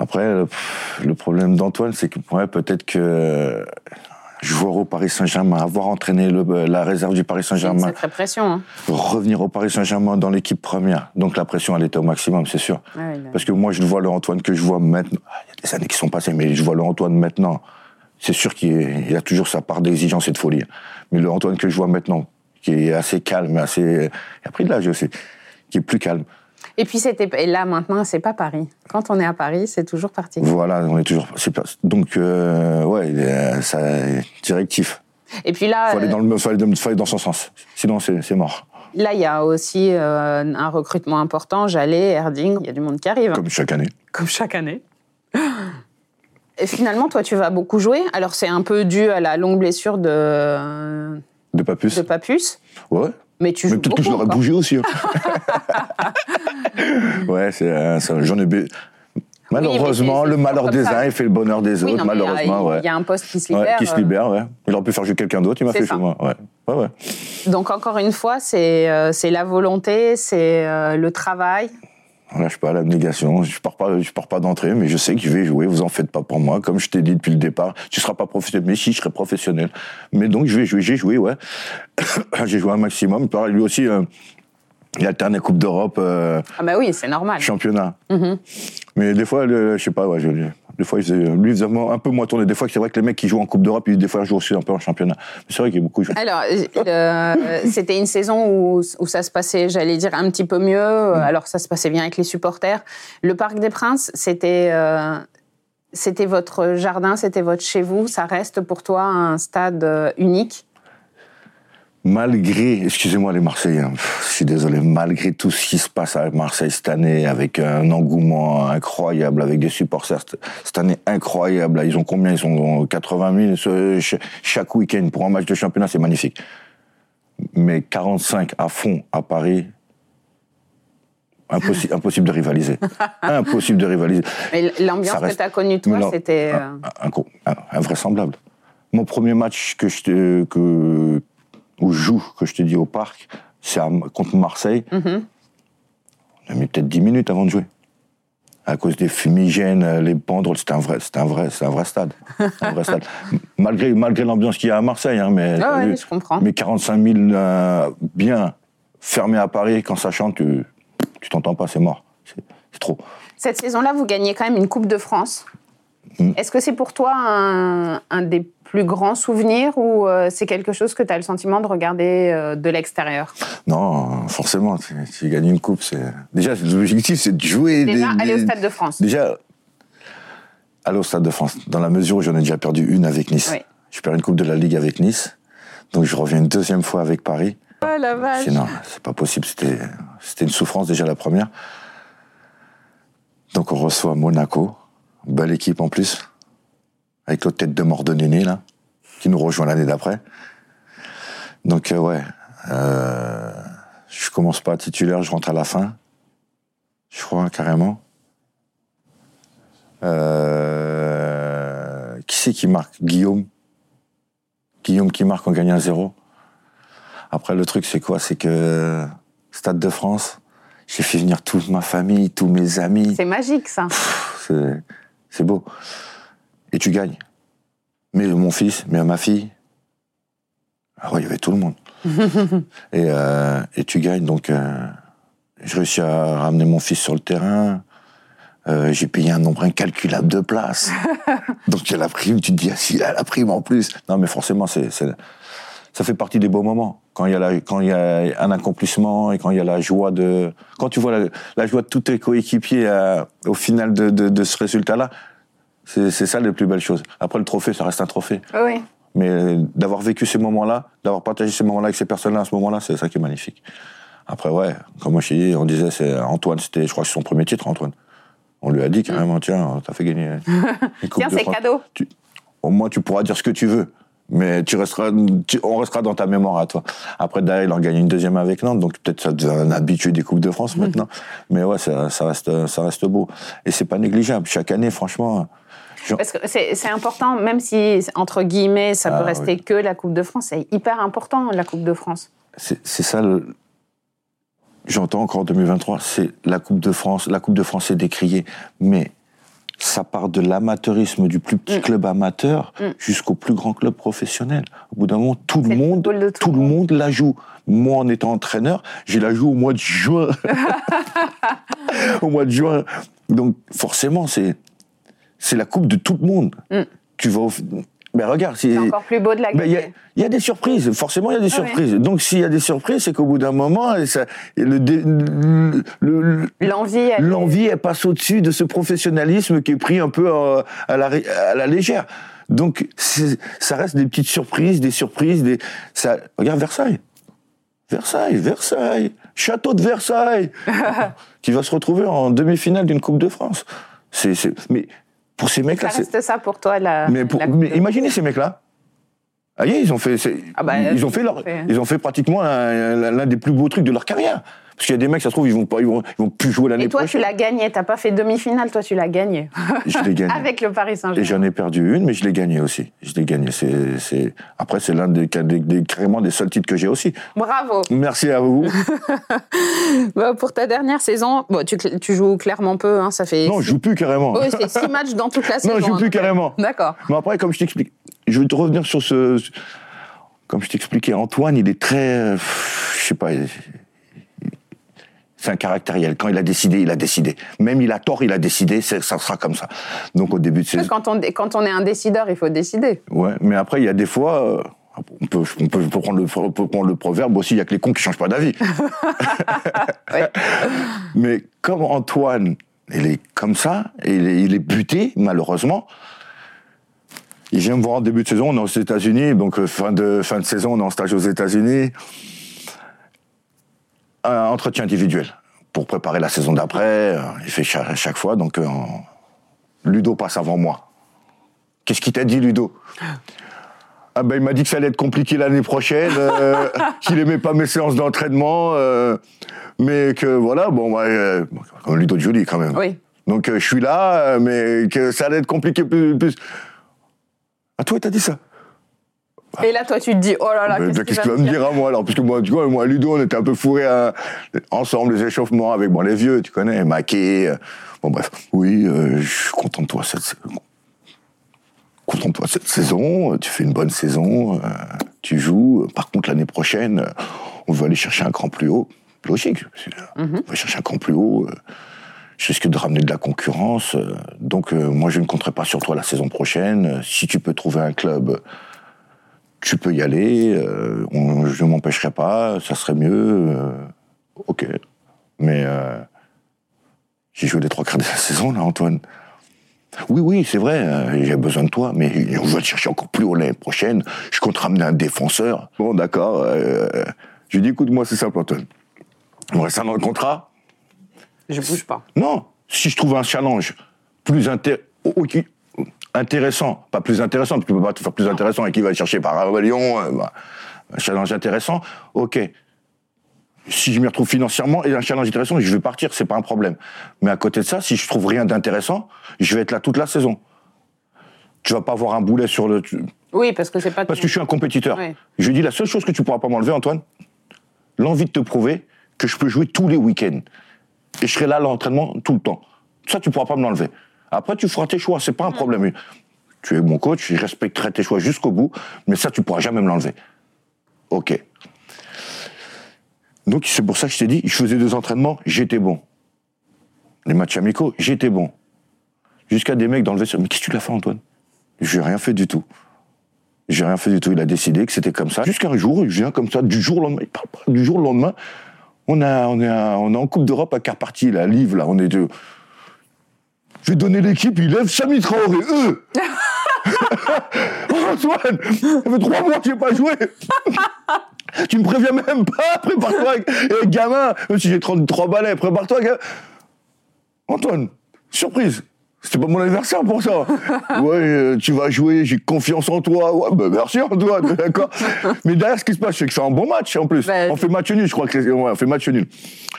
Après, le, pff, le problème d'Antoine, c'est que ouais, peut-être que euh, joueur au Paris Saint-Germain, avoir entraîné le- la réserve du Paris C'est une Saint-Germain, sacrée pression. hein. revenir au Paris Saint-Germain dans l'équipe première. Donc la pression, elle était au maximum, c'est sûr. A- Parce que moi, je vois le Antoine que je vois maintenant. Ah, Il y a des années qui sont passées, mais je vois le Antoine maintenant. C'est sûr qu'il il a toujours sa part d'exigence et de folie. Mais le Antoine que je vois maintenant, qui est assez calme, assez. Il a pris de l'âge aussi, qui est plus calme. Et puis c'était et là maintenant c'est pas Paris. Quand on est à Paris, c'est toujours particulier. Voilà, on est toujours. pas- Donc, euh, ouais, ça, directif. Et puis là, Faut aller euh, dans le, faut aller dans, faut aller dans son sens. Sinon, c'est c'est mort. là il y a aussi euh, un recrutement important. Jallet, Erding, il y a du monde qui arrive. Comme chaque année. comme chaque année. Et finalement, toi, tu vas beaucoup jouer. Alors, c'est un peu dû à la longue blessure de, De pas plus. de Papus, Ouais. Mais tu Mais joues peut-être que je l'aurais bougé aussi. hein. ouais, c'est euh, j'en ai. bé- Malheureusement, le malheur des uns il fait le bonheur des Oui, autres, non, mais il y a- malheureusement, il ouais. y a un poste qui se Ouais, libère. qui se euh, libère, ouais. Il aurait pu faire jouer quelqu'un d'autre, il m'a fait ça. jouer moi. Ouais. Ouais, ouais. Donc, encore une fois, c'est euh, c'est la volonté, c'est euh, le travail. On lâche pas l'abnégation. Je pars pas, je pars pas d'entrée, mais je sais que je vais jouer. Vous en faites pas pour moi. Comme je t'ai dit depuis le départ, tu seras pas professionnel. Mais si, je serai professionnel. Mais donc, je vais jouer. J'ai joué, ouais. J'ai joué un maximum. Pareil, lui aussi, euh, il alterne Coupe d'Europe, euh, Ah, bah oui, c'est normal. championnat. Mhm. Mais des fois, le- je sais pas, ouais, je, des fois, il faisait, lui, il faisait un peu moins tourner. Des fois, c'est vrai que les mecs qui jouent en Coupe d'Europe, ils, des fois, ils jouent aussi un peu en championnat. Mais c'est vrai qu'il y a beaucoup joué. Alors, euh, c'était une saison où, où ça se passait, j'allais dire, un petit peu mieux. Mm. Alors, ça se passait bien avec les supporters. Le Parc des Princes, c'était euh, c'était votre jardin, c'était votre chez vous. Ça reste pour toi un stade euh, unique malgré, excusez-moi les Marseillais, hein, je suis désolé, malgré tout ce qui se passe à Marseille cette année, avec un engouement incroyable, avec des supporters cette année incroyable, ils ont combien? Ils ont 80 000 chaque week-end pour un match de championnat, c'est magnifique. Mais 45 à fond à Paris, Impossible, impossible, de rivaliser. impossible de rivaliser. Mais l'ambiance que tu as connue, toi, c'était. Euh, invraisemblable. Mon premier match que je, que, je joue, que je te dis au parc, c'est contre Marseille. Mhm. On a mis peut-être 10 minutes avant de jouer. À cause des fumigènes, euh, les banderoles, c'était un vrai, un vrai, un vrai stade. un vrai stade. malgré, malgré l'ambiance qu'il y a à Marseille, hein, mais, ah je comprends. mais 45 000 euh, bien fermés à Paris, quand ça chante, tu, tu t'entends pas, c'est mort. C'est trop. Cette saison-là, vous gagnez quand même une Coupe de France. Mm. Est-ce que c'est pour toi un, un, des plus grands souvenirs ou euh, c'est quelque chose que tu as le sentiment de regarder euh, de l'extérieur? Non, forcément. Tu, tu, gagnes une coupe, c'est déjà l'objectif, c'est de jouer. Déjà aller au Stade de France. Déjà aller au Stade de France. Dans la mesure où j'en ai déjà perdu une avec Nice. Je perds une coupe de la Ligue avec Nice, donc je reviens une deuxième fois avec Paris. Oh la vache. Non, c'est pas possible. C'était c'était une souffrance déjà la première. Donc on reçoit Monaco. Belle équipe en plus. Avec l'autre tête de mort de Néné, là, qui nous rejoint l'année d'après. Donc, euh, ouais. Euh, je commence pas titulaire, je rentre à la fin. Je crois, carrément. Euh, qui c'est qui marque? Guillaume. Guillaume qui marque en gagnant 0. Après, le truc, c'est quoi? C'est que Stade de France, j'ai fait venir toute ma famille, tous mes amis. C'est magique, ça. C'est c'est beau. Et tu gagnes. Mais mon fils, mais ma fille. Ah ouais, il y avait tout le monde. et, euh, et, tu gagnes, donc euh, je réussis à ramener mon fils sur le terrain. Euh, j'ai payé un nombre incalculable de places. donc il y a la prime, tu te dis, ah, si, il a la prime en plus. Non, mais forcément, c'est, ça fait partie des beaux moments. Quand il y a, la, quand il y a un accomplissement et quand il y a la joie de, quand tu vois la, joie de tous tes coéquipiers euh, au final de, de, ce résultat-là, c'est ça les plus belles choses. Après le trophée, ça reste un trophée. Oui. Mais euh, d'avoir vécu ces moments-là, d'avoir partagé ces moments-là avec ces personnes-là à ce moment-là, c'est ça qui est magnifique. Après, ouais, comme moi je dit, on disait, c'est Antoine, c'était, je crois que c'est son premier titre, Antoine. On lui a dit carrément, tiens, t'as fait gagner. tiens, c'est cadeau. au moins, tu pourras dire ce que tu veux mais tu resteras, on restera dans ta mémoire à toi. Après, derrière, il en gagne une deuxième avec Nantes, donc peut-être ça devient un habitué des Coupes de France mmh. maintenant. Mais ouais, ça, reste, ça reste beau. Et c'est pas négligeable. Chaque année, franchement. Parce que c'est important, même si, entre guillemets, ça peut ah, rester que la Coupe de France, c'est hyper important, la Coupe de France. C'est ça le. J'entends encore 2023, c'est la Coupe de France. La Coupe de France est décriée, mais ça part de l'amateurisme du plus petit mm. club amateur mm. jusqu'au plus grand club professionnel. Au bout d'un moment, tout le monde, tout, le monde la joue. Moi, en étant entraîneur, j'ai la joue au mois de juin. au mois de juin. Donc, forcément, c'est c'est la coupe de tout le monde. Mm. Tu vas au, mais regarde, c'est encore plus beau de la. Il y, a des surprises, forcément il y a des ah surprises. Donc s'il y a des surprises, c'est qu'au bout d'un moment, le, l'envie, l'envie, elle passe au-dessus de ce professionnalisme qui est pris un peu euh, à, la, à la légère. Donc ça reste des petites surprises, des surprises, des. Ça, regarde Versailles, Versailles, Versailles, château de Versailles, qui va se retrouver en demi-finale d'une Coupe de France. C'est, mais pour ces mecs-là. Ça reste ça pour toi, la. Mais, imaginez ces mecs-là. Ah, ils ont fait, ah bah, ils, ont fait leur, ils ont fait pratiquement l'un des plus beaux trucs de leur carrière. Parce qu'il y a des mecs, ça se trouve, ils vont pas, ils vont, vont plus jouer l'année prochaine. Et toi, tu l'as gagné. T'as pas fait demi-finale, toi, tu l'as gagné. Je l'ai gagné. Avec le Paris Saint-Germain. Et j'en ai perdu une, mais je l'ai gagné aussi. Je l'ai gagné. C'est, c'est... Après, c'est l'un des, des, carrément des seuls titres que j'ai aussi. Bravo. Merci à vous. Bah, pour ta dernière saison, bon, tu, tu joues clairement peu, hein, ça fait. Non, je joue plus carrément. Oui, c'est six matchs dans toute la saison. Non, je joue plus hein, carrément. D'accord. Mais après, comme je t'explique, je vais te revenir sur ce. Comme je t'expliquais, Antoine, il est très. Je sais pas c'est un caractériel. Quand il a décidé, il a décidé. Même il a tort, il a décidé, ça sera comme ça. Donc au début de saison... Quand on, quand on est un décideur, il faut décider. Ouais, mais après, il y a des fois... Euh, on peut, on, peut, prendre le, on peut prendre le proverbe aussi, il y a que les cons qui changent pas d'avis. Mais comme Antoine, Il est comme ça, il est, il est buté, malheureusement. Il vient me voir en début de saison, on est aux États-Unis, donc euh, fin de, fin de saison, on est en stage aux États-Unis. Un entretien individuel pour préparer la saison d'après. euh, Il fait chaque, chaque fois, donc euh, Ludo passe avant moi. Qu'est-ce qu'il t'a dit, Ludo? Ah ben, il m'a dit que ça allait être compliqué l'année prochaine, euh, qu'il aimait pas mes séances d'entraînement, euh, mais que voilà, bon, ouais, comme Ludo de Jolie quand même. Oui. Donc je suis là, mais que ça allait être compliqué plus. plus. Ah toi, t'as dit ça? Et là, toi, tu te dis, oh là là, qu'est-ce qu'il que tu vas me dire à moi alors Puisque moi, tu vois, moi, Ludo, on était un peu fourrés à- ensemble, les échauffements avec bon, les vieux, tu connais, Maquet. euh, Bon, bref. Oui, euh, je suis content de toi cette saison. Content de toi cette saison. euh, Tu fais une bonne saison. euh, tu joues. Par contre, l'année prochaine, euh, on veut aller chercher un cran plus haut. Logique. On va chercher un cran plus haut. je risque de ramener de la concurrence. donc, euh, moi, je ne compterai pas sur toi la saison prochaine. Si tu peux trouver un club tu peux y aller, euh, on- je ne m'empêcherai pas, ça serait mieux. euh, ok. Mais euh, j'ai joué les trois quarts de la saison, là, Antoine. Oui, oui, c'est vrai, euh, j'ai besoin de toi, mais on va te chercher encore plus haut l'année prochaine. Je compte ramener un défenseur. Bon, d'accord. euh, je lui dis, écoute, moi, c'est simple, Antoine. On reste dans le contrat. Je bouge pas. Non, si je trouve un challenge plus inté- ok, intéressant, pas plus intéressant, tu peux pas te faire plus intéressant et qui va chercher par Lyon, euh, bah, un challenge intéressant, ok. Si je m'y retrouve financièrement et un challenge intéressant, je vais partir, c'est pas un problème. Mais à côté de ça, si je trouve rien d'intéressant, je vais être là toute la saison. Tu vas pas avoir un boulet sur le. Oui, parce que c'est pas. Parce que je suis un compétiteur. Ouais. Je lui dis la seule chose que tu pourras pas m'enlever, Antoine, l'envie de te prouver que je peux jouer tous les week-ends. Et je serai là à l'entraînement tout le temps. Ça, tu pourras pas me l'enlever. Après, tu feras tes choix, c'est pas un problème. Tu es mon coach, je respecterai tes choix jusqu'au bout, mais ça, tu pourras jamais me l'enlever. Ok. Donc, c'est pour ça que je t'ai dit, je faisais deux entraînements, j'étais bon. Les matchs amicaux, j'étais bon. Jusqu'à des mecs dans le. Mais qu'est-ce que tu l'as fait, Antoine? J'ai rien fait du tout. J'ai rien fait du tout. Il a décidé que c'était comme ça. Jusqu'à un jour, il vient comme ça, du jour au lendemain. Il parle pas. Du jour au lendemain, on, a, on, est, à- on est en Coupe d'Europe à Carparty, là, à Livre, là. On est deux. Je vais donner l'équipe, il lève Samy Traoré. Eux. Oh, Antoine Ça fait trois mois que j'ai pas joué. Tu me préviens même pas Prépare-toi gamin. Même si j'ai 33 balais, prépare-toi gamin Antoine, surprise c'était pas mon anniversaire pour ça. Ouais, euh, tu vas jouer, j'ai confiance en toi. Ouais, bah merci Antoine, d'accord. Mais derrière, ce qui se passe, c'est que c'est un bon match en plus. Bah, on fait match nul, je crois que ouais, on fait match nul.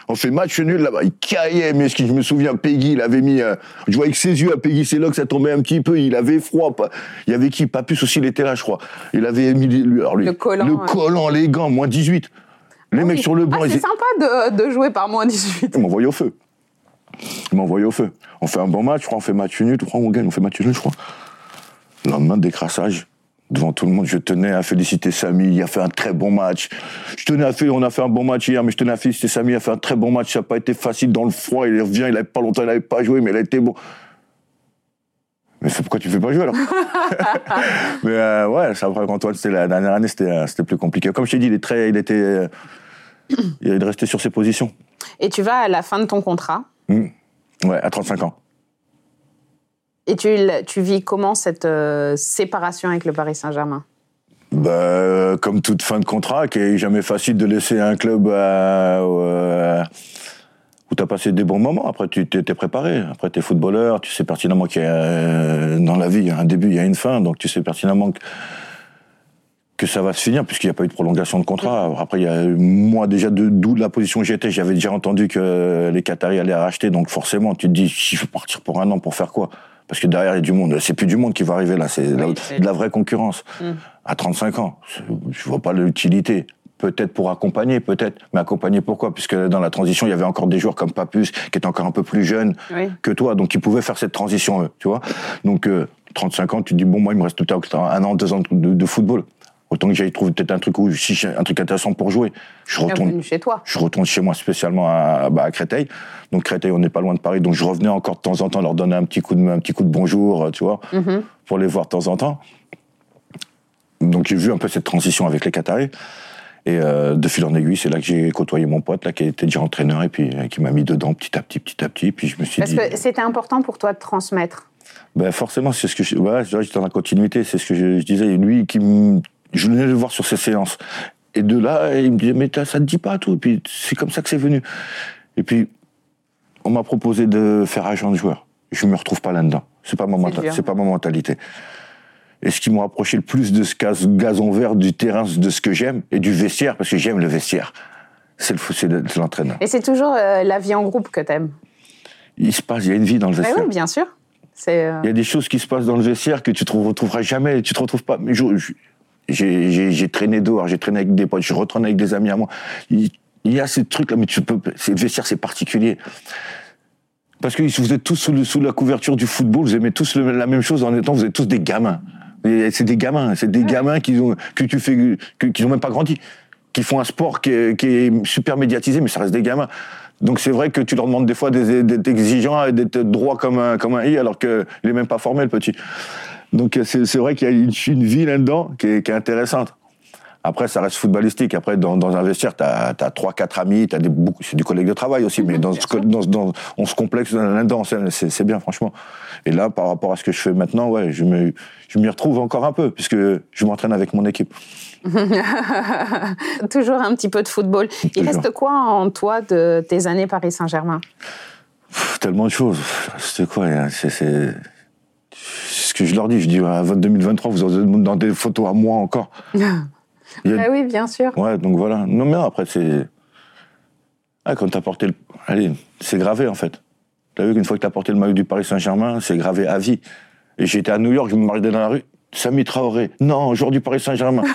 On fait match nul là-bas. Il caillait, mais ce qui je me souviens, Peggy, il avait mis. euh, je voyais que ses yeux à Peggy, que ça tombait un petit peu. Il avait froid. pas- Il y avait qui? Papus aussi, il était là, je crois. Il avait mis lui, alors lui, Le collant, le ouais. collant, les gants, moins 18. Les mecs sur le banc, Ah, ils c'est sympa de, de jouer par moins 18. ils m'envoient au feu. Ils m'envoient au feu. On fait un bon match, je crois, on fait match nul, je crois, on gagne, on fait match nul, je crois. Le lendemain, décrassage. Devant tout le monde, je tenais à féliciter Samy, il a fait un très bon match. Je tenais à on a fait un bon match hier, mais je tenais à féliciter Samy, il a fait un très bon match, ça n'a pas été facile dans le froid, il revient, il n'avait pas longtemps, il n'avait pas joué, mais il a été bon. Mais c'est pourquoi tu ne fais pas jouer alors? Mais euh, ouais, c'est après qu'Antoine, c'était la dernière année, c'était euh, c'était plus compliqué. Comme je t'ai dit, il, est très, il était. euh, il est resté sur ses positions. Et tu vas à la fin de ton contrat Ouais, à 35 ans. et tu, tu vis comment cette euh, séparation avec le Paris Saint-Germain? Bah, comme toute fin de contrat, qui est jamais facile de laisser un club euh, euh, où tu as passé des bons moments. Après, tu t'es t'es préparé. Après, tu es footballeur, tu sais pertinemment qu'il y a, euh, dans la vie, il y a un début, il y a une fin. Donc, tu sais pertinemment que, que ça va se finir, puisqu'il n'y a pas eu de prolongation de contrat. Après, il y a, moi, déjà, d'où la position où j'étais, j'avais déjà entendu que les Qataris allaient racheter. Donc, forcément, tu te dis, si je veux partir pour un an, pour faire quoi? Parce que derrière, il y a du monde. C'est plus du monde qui va arriver là. C'est de la vraie concurrence. À 35 ans, je vois pas l'utilité. Peut-être pour accompagner, peut-être. Mais accompagner pourquoi? Puisque dans la transition, il y avait encore des joueurs comme Papus, qui étaient encore un peu plus jeunes Oui. que toi, donc ils pouvaient faire cette transition, eux, tu vois? Donc, euh, 35 ans, tu te dis, bon, moi, il me reste peut-être un an, deux ans de, de football. Autant que j'aille trouver peut-être un truc, où, si un truc intéressant pour jouer. Je retourne, chez toi. je retourne chez moi spécialement à, bah, à Créteil. Donc Créteil, on n'est pas loin de Paris, donc je revenais encore de temps en temps leur donner un petit coup de, un petit coup de bonjour, euh, tu vois, pour les voir de temps en temps. Donc j'ai vu un peu cette transition avec les Qataris. Et euh, de fil en aiguille, c'est là que j'ai côtoyé mon pote, là, qui était déjà entraîneur, et puis euh, qui m'a mis dedans petit à petit, petit à petit. Puis je me suis Parce dit. que c'était important pour toi de transmettre. Ben forcément, c'est ce que je, j'étais dans la continuité, c'est ce que je, je disais. Lui, qui me- je venais le voir sur ses séances. Et de là, il me disait, mais ça te dit pas tout. Et puis, c'est comme ça que c'est venu. Et puis, on m'a proposé de faire agent de joueur. Je me retrouve pas là-dedans. C'est pas ma, C'est pas ma mentalité. Et ce qui m'a rapproché le plus de ce gaz- gazon vert, du terrain, de ce que j'aime, et du vestiaire, parce que j'aime le vestiaire, c'est le- c'est le- l'entraîneur. Et c'est toujours euh, la vie en groupe que t'aimes. Il se passe, il y a une vie dans le Mais vestiaire. oui, bien sûr. Euh, Il y a des choses qui se passent dans le vestiaire que tu ne retrouveras jamais, tu te retrouves pas. Mais je- je- J'ai traîné dehors, j'ai traîné avec des potes, je retourne avec des amis à moi. Il, il y a ces trucs-là, mais tu peux. C'est le vestiaire, c'est particulier. Parce que vous êtes tous sous, le- sous la couverture du football, vous aimez tous le- la même chose en étant, vous êtes tous des gamins. C'est des gamins, c'est des gamins qui ont, que tu fais, que- qui n'ont même pas grandi, qui font un sport qui est, qui est super médiatisé, mais ça reste des gamins. Donc c'est vrai que tu leur demandes des fois d'être exigeants et d'être droit comme un, comme un i, alors qu'il n'est même pas formé, le petit. Donc c'est c'est vrai qu'il y a une, une vie là-dedans qui est, qui est intéressante. Après, ça reste footballistique. Après, dans, dans un vestiaire, tu as, trois, quatre amis, t'as des, beaucoup, c'est du collègue de travail aussi, mais dans, dans, dans- on se complexe là-dedans, c'est- bien, franchement. Et là, par rapport à ce que je fais maintenant, ouais, je me- je m'y retrouve encore un peu, puisque je m'entraîne avec mon équipe. toujours un petit peu de football. Il reste quoi en toi de tes années Paris Saint-Germain? Tellement de choses. C'est quoi hein, C'est c'est- ce que je leur dis. Je dis, à 2023, vous aurez dans des photos à moi encore. Y a- Ah oui, bien sûr. Ouais, donc voilà. Non, mais après, c'est. Ah, quand t'as porté le. Allez, c'est gravé, en fait. T'as vu qu'une fois que t'as porté le maillot du Paris Saint-Germain, c'est gravé à vie. Et j'étais à New York, je me marchais dans la rue. Samy Traoré. Non, joueur du Paris Saint-Germain.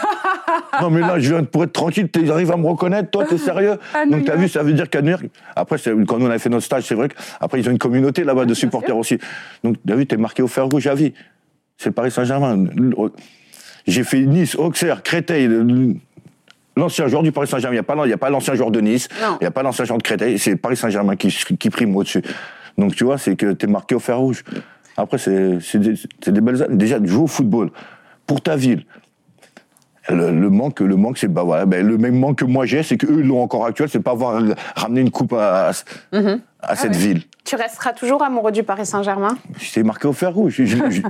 non, mais là, je viens pour être tranquille. Ils arrivent à me reconnaître. Toi, t'es sérieux À Donc, t'as vu, ça veut dire qu'à New York. Après, quand nous, on avait fait notre stage, c'est vrai qu'après, ils ont une communauté là-bas de supporters aussi. Donc, t'as vu, t'es marqué au fer rouge à vie. C'est le Paris Saint-Germain. J'ai fait Nice, Auxerre, Créteil. L'ancien joueur du Paris Saint-Germain, il n'y a pas, l'ancien joueur de Nice, il n'y a pas l'ancien joueur de Créteil, c'est Paris Saint-Germain qui, qui prime au-dessus. Donc tu vois, c'est que tu es marqué au fer rouge. Après, c'est c'est des, c'est des belles années. Déjà, de jouer au football pour ta ville. Le, le manque, le manque, c'est bah voilà, ben, le même manque que moi j'ai, c'est qu'eux ils l'ont encore actuel, c'est pas avoir ramené une coupe à, à, à cette ouais. ville. Tu resteras toujours amoureux du Paris Saint-Germain? J'étais marqué au fer rouge. Je, je-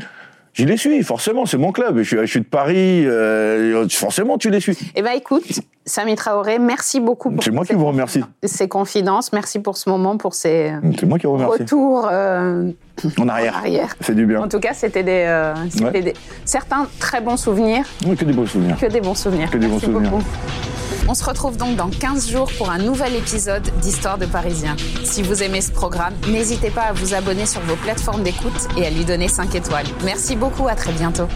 je- les suis, forcément, c'est mon club. Je suis, je suis de Paris, euh, forcément, tu les suis. Eh bien, écoute, Samy Traoré, merci beaucoup pour C'est moi ces qui vous remercie. ces confidences. Merci pour ce moment, pour ces C'est moi qui vous remercie. retours euh, En arrière. C'est du bien. En tout cas, c'était des, euh, c'était Ouais. des- certains très bons souvenirs, Oui, que des beaux souvenirs. que des bons souvenirs. Que des bons souvenirs. beaucoup. On se retrouve donc dans 15 jours pour un nouvel épisode d'Histoire de Parisien. Si vous aimez ce programme, n'hésitez pas à vous abonner sur vos plateformes d'écoute et à lui donner 5 étoiles. Merci beaucoup, à très bientôt.